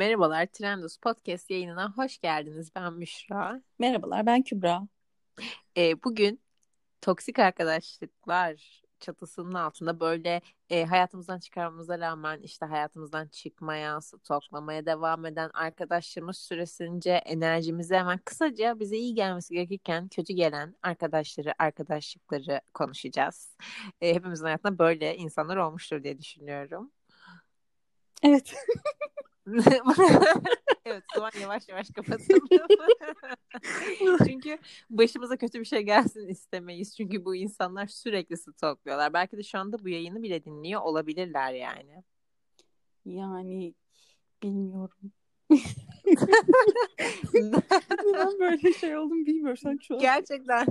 Merhabalar, Trendus Podcast yayınına hoş geldiniz. Ben Müşra. Merhabalar, ben Kübra. Ee, bugün toksik arkadaşlıklar çatısının altında böyle e, hayatımızdan çıkarmamıza rağmen işte hayatımızdan çıkmaya, stoklamaya devam eden arkadaşlarımız süresince enerjimizi hemen kısaca bize iyi gelmesi gerekirken kötü gelen arkadaşları, arkadaşlıkları konuşacağız. E, hepimizin hayatında böyle insanlar olmuştur diye düşünüyorum. Evet. evet zaman yavaş yavaş kapatalım. Çünkü başımıza kötü bir şey gelsin istemeyiz. Çünkü bu insanlar sürekli stokluyorlar. Belki de şu anda bu yayını bile dinliyor olabilirler yani. Yani bilmiyorum. Neden böyle şey oldum bilmiyorum sen an. Gerçekten.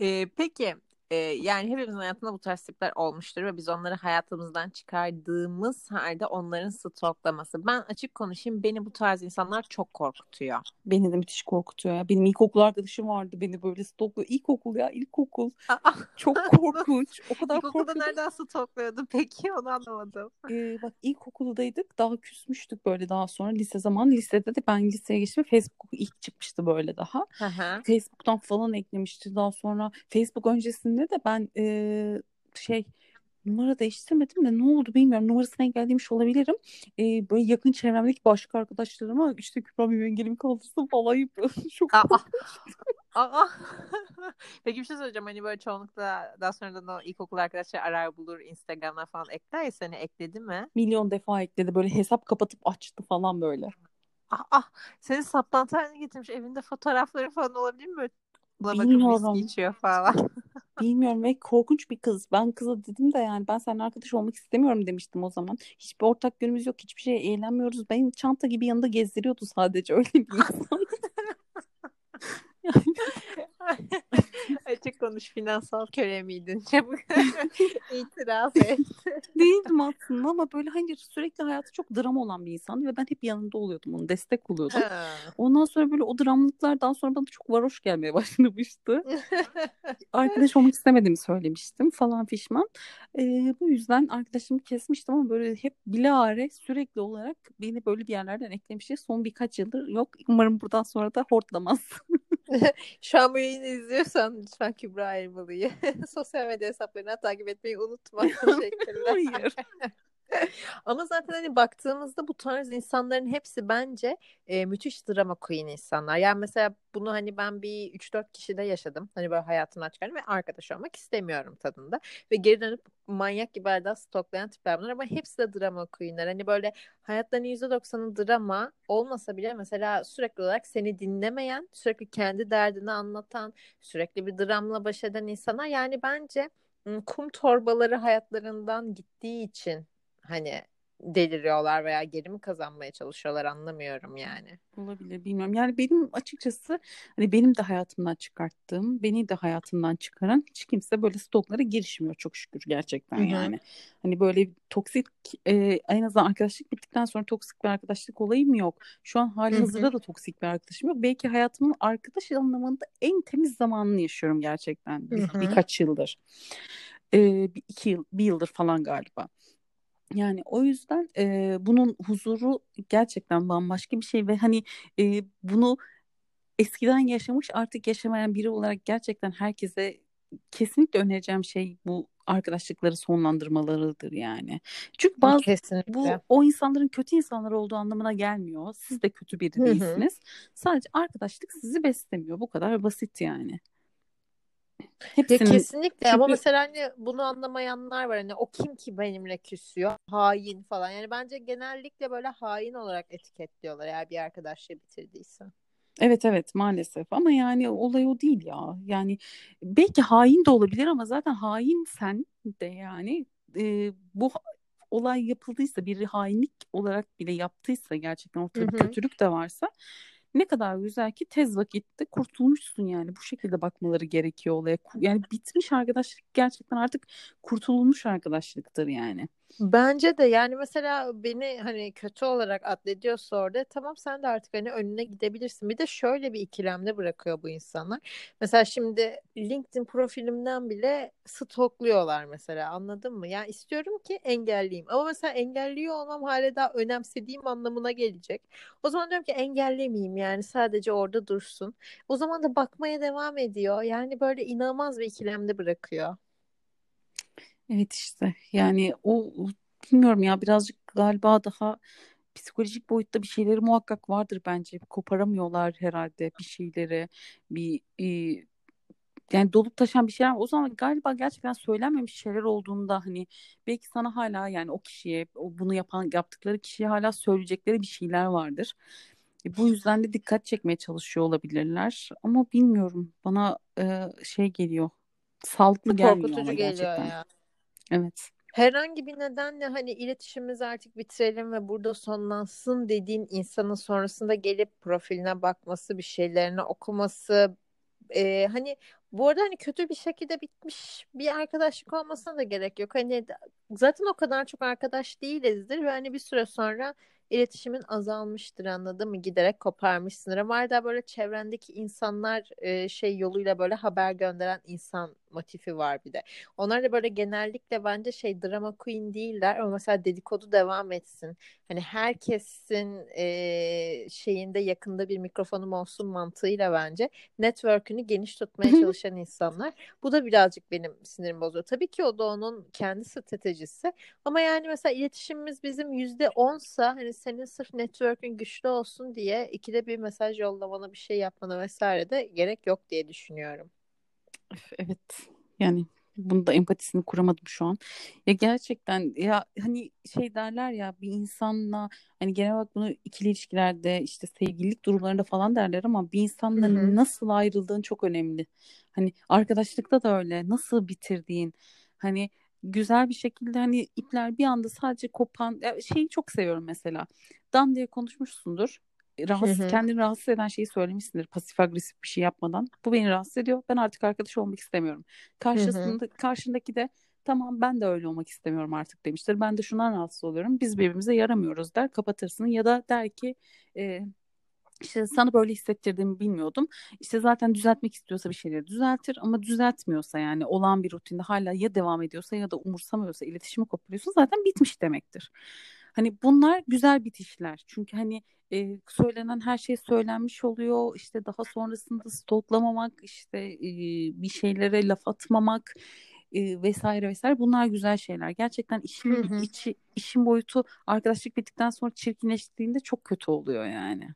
Ee, peki ee, yani hepimizin hayatında bu ters tipler olmuştur ve biz onları hayatımızdan çıkardığımız halde onların stoklaması. Ben açık konuşayım beni bu tarz insanlar çok korkutuyor. Beni de müthiş korkutuyor ya. Benim ilkokul arkadaşım vardı beni böyle stokluyor. İlkokul ya ilkokul. çok korkunç. O kadar İlkokulda nereden stokluyordu peki onu anlamadım. Ee, bak ilkokuldaydık daha küsmüştük böyle daha sonra lise zaman. Lisede de ben liseye geçtim. Facebook ilk çıkmıştı böyle daha. Facebook'tan falan eklemişti daha sonra. Facebook öncesinde de ben e, şey numara değiştirmedim de ne oldu bilmiyorum. Numarasına engellemiş olabilirim. E, böyle yakın çevremdeki başka arkadaşlarıma işte Kübra bir engelimi kaldırsın falan yapıyordum. Çok Aa. Aa. Peki bir şey söyleyeceğim. Hani böyle çoğunlukla daha sonradan o ilkokul arkadaşlar arar bulur Instagram'dan falan ekler ya seni ekledi mi? Milyon defa ekledi. Böyle hesap kapatıp açtı falan böyle. Ah ah. Senin saplantı haline getirmiş. Evinde fotoğrafları falan olabilir mi? Buna Bilmiyorum. içiyor falan. Bilmiyorum ve korkunç bir kız. Ben kıza dedim de yani ben seninle arkadaş olmak istemiyorum demiştim o zaman. Hiçbir ortak yönümüz yok. Hiçbir şeye eğlenmiyoruz. Benim çanta gibi yanında gezdiriyordu sadece öyle bir insan. Açık konuş finansal köle miydin? Çabuk itiraf et. Değildim aslında ama böyle hani sürekli hayatı çok dram olan bir insandı ve ben hep yanında oluyordum onun destek oluyordum. Ha. Ondan sonra böyle o dramlıklardan sonra bana çok varoş gelmeye başlamıştı. Arkadaş olmak istemediğimi söylemiştim falan fişman. Ee, bu yüzden arkadaşımı kesmiştim ama böyle hep bilare sürekli olarak beni böyle bir yerlerden eklemişti. Son birkaç yıldır yok. Umarım buradan sonra da hortlamaz. Şu an bu yayını izliyorsan lütfen Kübra Elmalı'yı sosyal medya hesaplarına takip etmeyi unutma. Teşekkürler. Hayır. Ama zaten hani baktığımızda bu tarz insanların hepsi bence e, müthiş drama queen insanlar. Yani mesela bunu hani ben bir 3-4 kişide yaşadım. Hani böyle hayatını çıkardım ve arkadaş olmak istemiyorum tadında. Ve geri dönüp manyak gibi arada stoklayan tipler bunlar ama hepsi de drama queenler. Hani böyle hayatlarının %90'ı drama olmasa bile mesela sürekli olarak seni dinlemeyen, sürekli kendi derdini anlatan, sürekli bir dramla baş eden insanlar. Yani bence kum torbaları hayatlarından gittiği için hani deliriyorlar veya geri mi kazanmaya çalışıyorlar anlamıyorum yani. Olabilir bilmiyorum. Yani benim açıkçası hani benim de hayatımdan çıkarttığım, beni de hayatımdan çıkaran hiç kimse böyle stoklara girişmiyor çok şükür gerçekten Hı-hı. yani. Hani böyle toksik e, en azından arkadaşlık bittikten sonra toksik bir arkadaşlık olayım yok. Şu an hali hazırda da toksik bir arkadaşım yok. Belki hayatımın arkadaş anlamında en temiz zamanını yaşıyorum gerçekten bir, birkaç yıldır. E, bir, iki yıl, bir yıldır falan galiba. Yani o yüzden e, bunun huzuru gerçekten bambaşka bir şey ve hani e, bunu eskiden yaşamış artık yaşamayan biri olarak gerçekten herkese kesinlikle önereceğim şey bu arkadaşlıkları sonlandırmalarıdır yani. Çünkü bazı kesinlikle. bu o insanların kötü insanlar olduğu anlamına gelmiyor. Siz de kötü biri değilsiniz. Sadece arkadaşlık sizi beslemiyor. Bu kadar basit yani. Hepsinin... Ya kesinlikle. Ama mesela hani bunu anlamayanlar var. Hani o kim ki benimle küsüyor? Hain falan. Yani bence genellikle böyle hain olarak etiketliyorlar eğer bir arkadaşla bitirdiyse. Evet evet. Maalesef. Ama yani olay o değil ya. Yani belki hain de olabilir ama zaten hain sen de yani e, bu olay yapıldıysa bir hainlik olarak bile yaptıysa gerçekten ortada bir kötülük de varsa ne kadar güzel ki tez vakitte kurtulmuşsun yani. Bu şekilde bakmaları gerekiyor olaya. Yani bitmiş arkadaşlık gerçekten artık kurtulmuş arkadaşlıktır yani. Bence de yani mesela beni hani kötü olarak addediyorsa orada tamam sen de artık hani önüne gidebilirsin. Bir de şöyle bir ikilemde bırakıyor bu insanlar. Mesela şimdi LinkedIn profilimden bile stokluyorlar mesela anladın mı? Yani istiyorum ki engelliyim ama mesela engelliyor olmam hala daha önemsediğim anlamına gelecek. O zaman diyorum ki engellemeyeyim yani sadece orada dursun. O zaman da bakmaya devam ediyor. Yani böyle inanılmaz bir ikilemde bırakıyor. Evet işte yani o bilmiyorum ya birazcık galiba daha psikolojik boyutta bir şeyleri muhakkak vardır bence. Koparamıyorlar herhalde bir şeyleri. Bir e, yani dolup taşan bir şeyler. O zaman galiba gerçekten söylenmemiş şeyler olduğunda hani belki sana hala yani o kişiye o bunu yapan yaptıkları kişiye hala söyleyecekleri bir şeyler vardır. E, bu yüzden de dikkat çekmeye çalışıyor olabilirler. Ama bilmiyorum bana e, şey geliyor. Sağlıklı gelmiyor Korkutucu geliyor gerçekten. ya. Evet. Herhangi bir nedenle hani iletişimimizi artık bitirelim ve burada sonlansın dediğin insanın sonrasında gelip profiline bakması, bir şeylerini okuması, e, hani bu arada hani kötü bir şekilde bitmiş bir arkadaşlık olmasına da gerek yok. Hani zaten o kadar çok arkadaş değilizdir ve hani bir süre sonra iletişimin azalmıştır anladın mı? Giderek koparmışsındır. Ama arada böyle çevrendeki insanlar e, şey yoluyla böyle haber gönderen insan motifi var bir de. Onlar da böyle genellikle bence şey drama queen değiller ama mesela dedikodu devam etsin. Hani herkesin e, şeyinde yakında bir mikrofonum olsun mantığıyla bence network'ünü geniş tutmaya çalışan insanlar. Bu da birazcık benim sinirimi bozuyor. Tabii ki o da onun kendi stratejisi. Ama yani mesela iletişimimiz bizim yüzde onsa hani senin sırf network'ün güçlü olsun diye ikide bir mesaj yollamana bir şey yapmana vesaire de gerek yok diye düşünüyorum. Evet. Yani bunu da empatisini kuramadım şu an. Ya gerçekten ya hani şey derler ya bir insanla hani genel olarak bunu ikili ilişkilerde işte sevgililik durumlarında falan derler ama bir insanla Hı hı. nasıl ayrıldığın çok önemli. Hani arkadaşlıkta da öyle. Nasıl bitirdiğin hani güzel bir şekilde hani ipler bir anda sadece kopan şeyi çok seviyorum mesela. Dan diye konuşmuşsundur rahatsız, hı. kendini rahatsız eden şeyi söylemişsindir pasif agresif bir şey yapmadan. Bu beni rahatsız ediyor. Ben artık arkadaş olmak istemiyorum. Hı hı. Karşısında, karşındaki de tamam ben de öyle olmak istemiyorum artık demiştir. Ben de şundan rahatsız oluyorum. Biz birbirimize yaramıyoruz der kapatırsın ya da der ki e, işte sana böyle hissettirdiğimi bilmiyordum. İşte zaten düzeltmek istiyorsa bir şeyleri düzeltir ama düzeltmiyorsa yani olan bir rutinde hala ya devam ediyorsa ya da umursamıyorsa iletişimi koparıyorsa zaten bitmiş demektir. Hani bunlar güzel bitişler. Çünkü hani e, söylenen her şey söylenmiş oluyor. İşte daha sonrasında stoklamamak, işte e, bir şeylere laf atmamak e, vesaire vesaire bunlar güzel şeyler. Gerçekten işin Hı hı. içi işin boyutu arkadaşlık bittikten sonra çirkinleştiğinde çok kötü oluyor yani.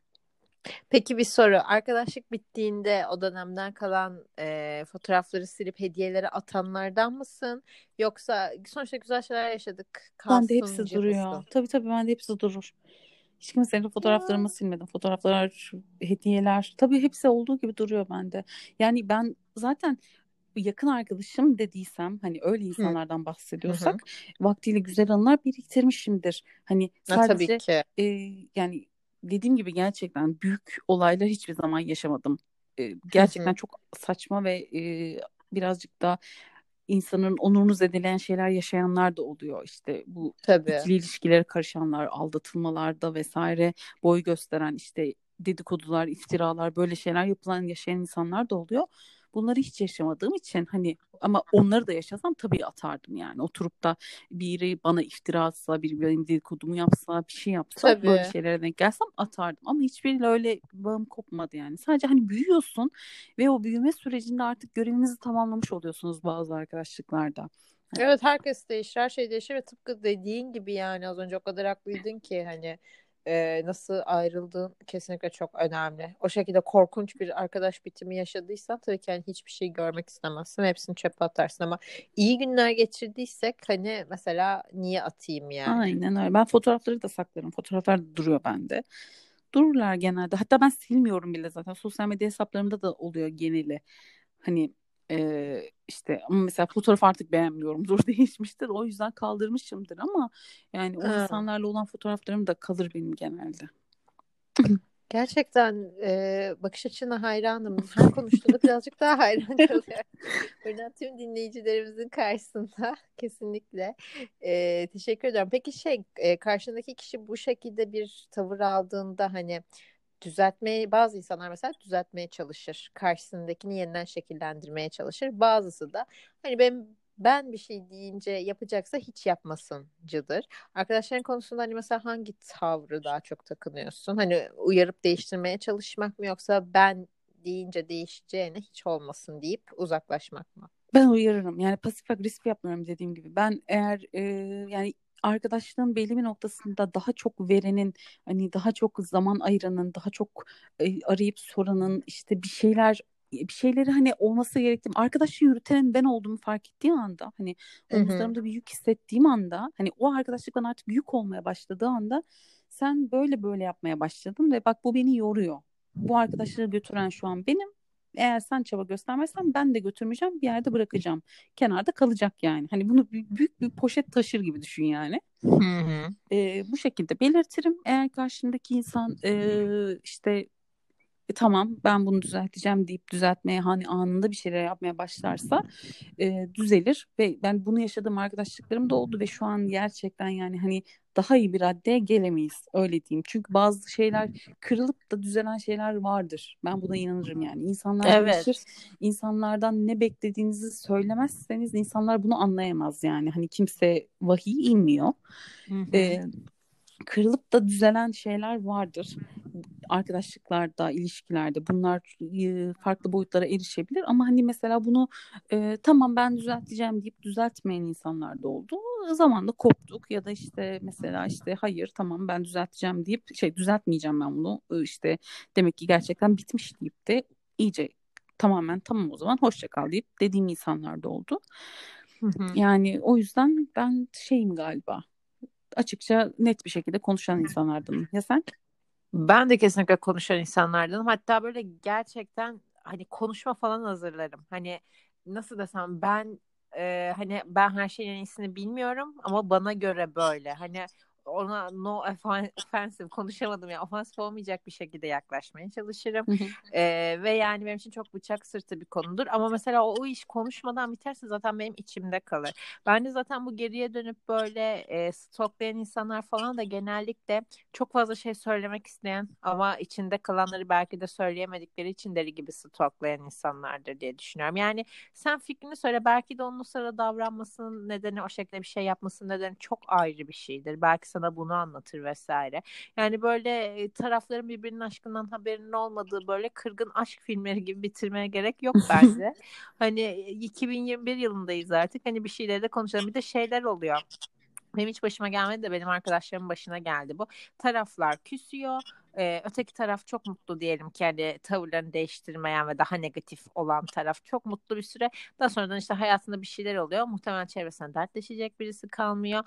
Peki bir soru. Arkadaşlık bittiğinde o dönemden kalan e, fotoğrafları silip hediyeleri atanlardan mısın? Yoksa sonuçta güzel şeyler yaşadık. Bende hepsi Kalsıncı duruyor. Tabii tabii bende hepsi durur. Hiç kimsenin Ya. fotoğraflarımı silmedim. Fotoğraflar, hediyeler. Tabii hepsi olduğu gibi duruyor bende. Yani ben zaten yakın arkadaşım dediysem hani öyle insanlardan hı. bahsediyorsak vaktiyle güzel anılar biriktirmişimdir. Hani Ha, tabii sadece ki. e, yani dediğim gibi gerçekten büyük olaylar hiçbir zaman yaşamadım. E, gerçekten çok saçma ve e, birazcık da insanın onurunu zedeleyen şeyler yaşayanlar da oluyor. İşte bu Tabii. ikili ilişkilere karışanlar, aldatılmalarda vesaire boy gösteren işte dedikodular, iftiralar böyle şeyler yapılan yaşayan insanlar da oluyor. Bunları hiç yaşamadığım için hani ama onları da yaşasam tabii atardım yani. Oturup da biri bana iftira atsa, biri benim dedikodumu yapsa, bir şey yapsa böyle Tabii. şeylere denk gelsem atardım. Ama hiçbiriyle öyle bağım kopmadı yani. Sadece hani büyüyorsun ve o büyüme sürecinde artık görevinizi tamamlamış oluyorsunuz bazı arkadaşlıklarda. Evet herkes değişir, her şey değişir ve tıpkı dediğin gibi yani az önce o kadar haklıydın ki hani e, nasıl ayrıldığın kesinlikle çok önemli. O şekilde korkunç bir arkadaş bitimi yaşadıysan tabii ki hani hiçbir şey görmek istemezsin. Hepsini çöpe atarsın ama iyi günler geçirdiysek hani mesela niye atayım yani? Aynen öyle. Ben fotoğrafları da saklarım. Fotoğraflar duruyor bende. Dururlar genelde. Hatta ben silmiyorum bile zaten. Sosyal medya hesaplarımda da oluyor geneli. Hani e, işte ama mesela fotoğraf artık beğenmiyorumdur değişmiştir. O yüzden kaldırmışımdır ama yani o Ha, insanlarla olan fotoğraflarım da kalır benim genelde. Gerçekten e, bakış açına hayranım. Her konuştuğunda birazcık daha hayran kalıyorum. Buradan tüm dinleyicilerimizin karşısında kesinlikle e, teşekkür ederim. Peki şey e, karşındaki kişi bu şekilde bir tavır aldığında hani düzeltmeye bazı insanlar mesela düzeltmeye çalışır. Karşısındakini yeniden şekillendirmeye çalışır. Bazısı da hani benim ben bir şey deyince yapacaksa hiç yapmasıncıdır. Arkadaşların konusunda hani mesela hangi tavrı daha çok takınıyorsun? Hani uyarıp değiştirmeye çalışmak mı yoksa ben deyince değişeceğine hiç olmasın deyip uzaklaşmak mı? Ben uyarırım. Yani pasif agresif yapmıyorum dediğim gibi. Ben eğer e, yani arkadaşlığın belli bir noktasında daha çok verenin hani daha çok zaman ayıranın daha çok e, arayıp soranın işte bir şeyler bir şeyleri hani olması gerektiğim arkadaşı yürütenin ben olduğumu fark ettiğim anda hani omuzlarımda bir yük hissettiğim anda hani o arkadaşlıktan artık yük olmaya başladığı anda sen böyle böyle yapmaya başladın ve bak bu beni yoruyor. Bu arkadaşları götüren şu an benim. Eğer sen çaba göstermezsen ben de götürmeyeceğim bir yerde bırakacağım. Kenarda kalacak yani. Hani bunu büyük bir poşet taşır gibi düşün yani. Hı hı. E, bu şekilde belirtirim. Eğer karşındaki insan e, işte e, tamam ben bunu düzelteceğim deyip düzeltmeye hani anında bir şeyler yapmaya başlarsa e, düzelir ve ben bunu yaşadığım arkadaşlıklarım da oldu ve şu an gerçekten yani hani daha iyi bir raddeye gelemeyiz öyle diyeyim. Çünkü bazı şeyler kırılıp da düzelen şeyler vardır. Ben buna inanırım yani. İnsanlar evet. değişir. İnsanlardan ne beklediğinizi söylemezseniz insanlar bunu anlayamaz yani. Hani kimse vahiy inmiyor. Hı hı. Ee, kırılıp da düzelen şeyler vardır. Arkadaşlıklarda, ilişkilerde bunlar farklı boyutlara erişebilir ama hani mesela bunu e, tamam ben düzelteceğim deyip düzeltmeyen insanlar da oldu. Zamanla koptuk ya da işte mesela işte hayır tamam ben düzelteceğim deyip şey düzeltmeyeceğim ben bunu işte demek ki gerçekten bitmiş deyip de iyice tamamen tamam o zaman hoşça kal deyip dediğim insanlar da oldu. Hı hı. Yani o yüzden ben şeyim galiba açıkça net bir şekilde konuşan insanlardanım. Ya sen? Ben de kesinlikle konuşan insanlardanım. Hatta böyle gerçekten hani konuşma falan hazırlarım. Hani nasıl desem ben e, hani ben her şeyin iyisini bilmiyorum ama bana göre böyle. Hani ona no offensive konuşamadım ya ofansif olmayacak bir şekilde yaklaşmaya çalışırım. ee, ve yani benim için çok bıçak sırtı bir konudur. Ama mesela o, o iş konuşmadan biterse zaten benim içimde kalır. Ben de zaten bu geriye dönüp böyle e, stoklayan insanlar falan da genellikle çok fazla şey söylemek isteyen ama içinde kalanları belki de söyleyemedikleri için deli gibi stoklayan insanlardır diye düşünüyorum. Yani sen fikrini söyle belki de onun o sırada davranmasının nedeni o şekilde bir şey yapmasının nedeni çok ayrı bir şeydir. Belki sana bunu anlatır vesaire. Yani böyle tarafların birbirinin aşkından haberinin olmadığı böyle kırgın aşk filmleri gibi bitirmeye gerek yok bence. hani 2021 yılındayız artık. Hani bir şeyleri de konuşalım. Bir de şeyler oluyor. Benim hiç başıma gelmedi de benim arkadaşlarımın başına geldi bu. Taraflar küsüyor. Ee, öteki taraf çok mutlu diyelim ki hani tavırlarını değiştirmeyen ve daha negatif olan taraf çok mutlu bir süre. Daha sonradan işte hayatında bir şeyler oluyor. Muhtemelen çevresinde dertleşecek birisi kalmıyor.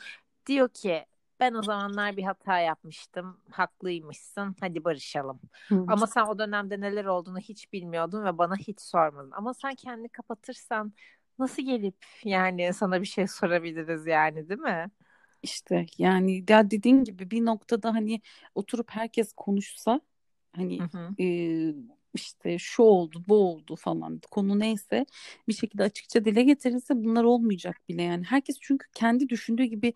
Diyor ki ben o zamanlar bir hata yapmıştım. Haklıymışsın. Hadi barışalım. Hı. Ama sen o dönemde neler olduğunu hiç bilmiyordun ve bana hiç sormadın. Ama sen kendini kapatırsan nasıl gelip yani sana bir şey sorabiliriz yani değil mi? İşte yani ya dediğin gibi bir noktada hani oturup herkes konuşsa hani hı hı. E, işte şu oldu bu oldu falan konu neyse bir şekilde açıkça dile getirirse bunlar olmayacak bile yani herkes çünkü kendi düşündüğü gibi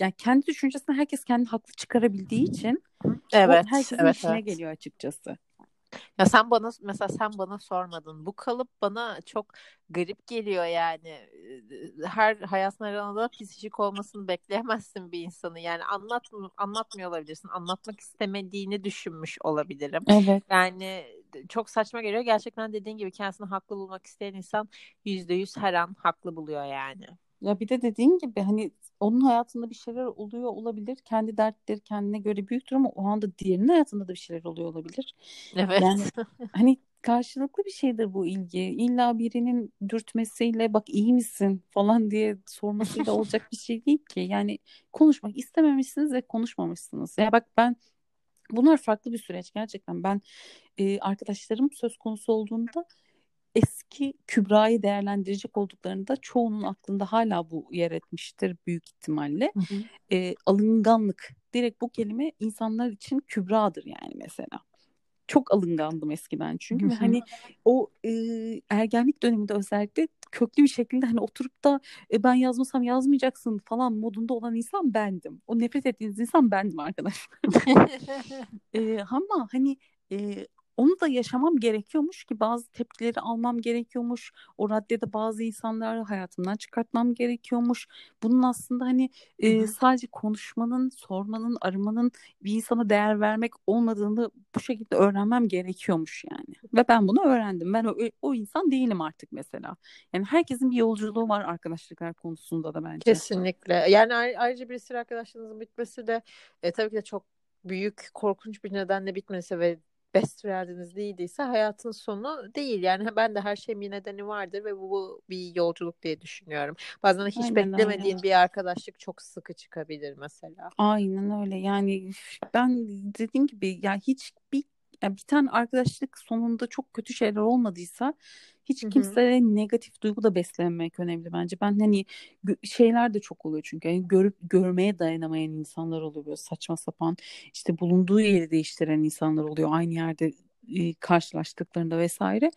yani kendi düşüncesini herkes kendi haklı çıkarabildiği için evet, herkesin evet, işine evet. geliyor açıkçası. Ya sen bana mesela sen bana sormadın. Bu kalıp bana çok garip geliyor yani. Her hayatın aranında psikik olmasını bekleyemezsin bir insanı. Yani anlat anlatmıyor olabilirsin. Anlatmak istemediğini düşünmüş olabilirim. Evet. Yani çok saçma geliyor. Gerçekten dediğin gibi kendisini haklı bulmak isteyen insan yüzde yüz her an haklı buluyor yani. Ya bir de dediğin gibi hani onun hayatında bir şeyler oluyor olabilir. Kendi dertleri kendine göre büyüktür ama o anda diğerinin hayatında da bir şeyler oluyor olabilir. Evet. Yani hani karşılıklı bir şeydir bu ilgi. İlla birinin dürtmesiyle bak iyi misin falan diye sormasıyla olacak bir şey değil ki. Yani konuşmak istememişsiniz ve konuşmamışsınız. Ya bak ben bunlar farklı bir süreç gerçekten. Ben e, arkadaşlarım söz konusu olduğunda eski Kübra'yı değerlendirecek olduklarında çoğunun aklında hala bu yer etmiştir büyük ihtimalle. Hı hı. E, alınganlık. Direkt bu kelime insanlar için Kübra'dır yani mesela. Çok alıngandım eskiden çünkü ve hani o e, ergenlik döneminde özellikle köklü bir şekilde hani oturup da e, ben yazmasam yazmayacaksın falan modunda olan insan bendim. O nefret ettiğiniz insan bendim arkadaşlar. e, ama hani e, onu da yaşamam gerekiyormuş ki bazı tepkileri almam gerekiyormuş. O raddede bazı insanları hayatımdan çıkartmam gerekiyormuş. Bunun aslında hani e, sadece konuşmanın, sormanın, aramanın bir insana değer vermek olmadığını bu şekilde öğrenmem gerekiyormuş yani. Ve ben bunu öğrendim. Ben o, o insan değilim artık mesela. Yani herkesin bir yolculuğu var arkadaşlıklar konusunda da bence. Kesinlikle. Yani ayrıca birisi arkadaşlığınızın bitmesi de e, tabii ki de çok büyük korkunç bir nedenle bitmesi ve best friendiniz değildiyse hayatın sonu değil. Yani ben de her şeyin bir nedeni vardır ve bu, bu bir yolculuk diye düşünüyorum. Bazen hiç Aynen beklemediğin öyle. bir arkadaşlık çok sıkı çıkabilir mesela. Aynen öyle. Yani ben dediğim gibi ya hiç bir yani bir tane arkadaşlık sonunda çok kötü şeyler olmadıysa hiç kimseye negatif duygu da beslememek önemli bence. Ben hani şeyler de çok oluyor çünkü yani görüp görmeye dayanamayan insanlar oluyor saçma sapan işte bulunduğu yeri değiştiren insanlar oluyor aynı yerde e, karşılaştıklarında vesaire.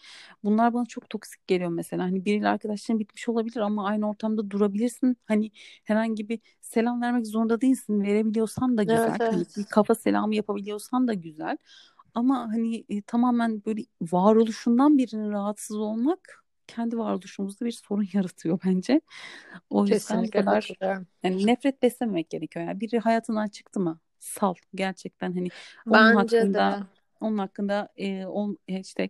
Bunlar bana çok toksik geliyor mesela. Hani biriyle arkadaşlığın bitmiş olabilir ama aynı ortamda durabilirsin. Hani herhangi bir selam vermek zorunda değilsin. Verebiliyorsan da güzel. Evet, evet. Hani bir kafa selamı yapabiliyorsan da güzel. Ama hani e, tamamen böyle varoluşundan birinin rahatsız olmak kendi varoluşumuzda bir sorun yaratıyor bence. O yüzden kadar yani nefret beslememek gerekiyor. Yani biri hayatından çıktı mı sal gerçekten hani onun bence hakkında de. onun hakkında e, on, e, işte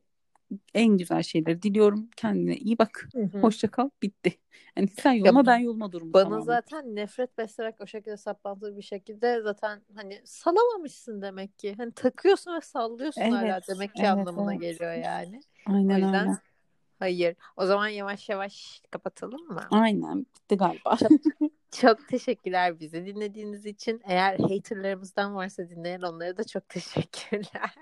en güzel şeyleri diliyorum. Kendine iyi bak. Hı hı. Hoşça kal. Bitti. Yani sen yoluma ya, ben yoluma durum. Bana tamamen. zaten nefret beslemek o şekilde saplantılı bir şekilde zaten hani salamamışsın demek ki. Hani takıyorsun ve sallıyorsun evet, hala demek ki evet, anlamına evet. geliyor yani. Aynen o yüzden öyle. Hayır. O zaman yavaş yavaş kapatalım mı? Aynen. Bitti galiba. Çok, teşekkürler bizi dinlediğiniz için. Eğer haterlarımızdan varsa dinleyen onlara da çok teşekkürler.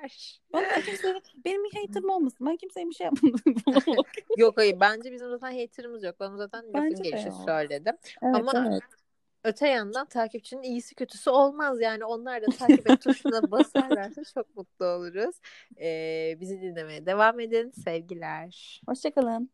Ben kimse, benim bir haterim olmasın. Ben kimseye bir şey yapmadım. yok hayır. Bence bizim zaten haterımız yok. Ben zaten lafın gelişi söyledim. Evet, Ama evet öte yandan takipçinin iyisi kötüsü olmaz. Yani onlar da takip et tuşuna basarlarsa çok mutlu oluruz. Ee, bizi dinlemeye devam edin. Sevgiler. Hoşçakalın.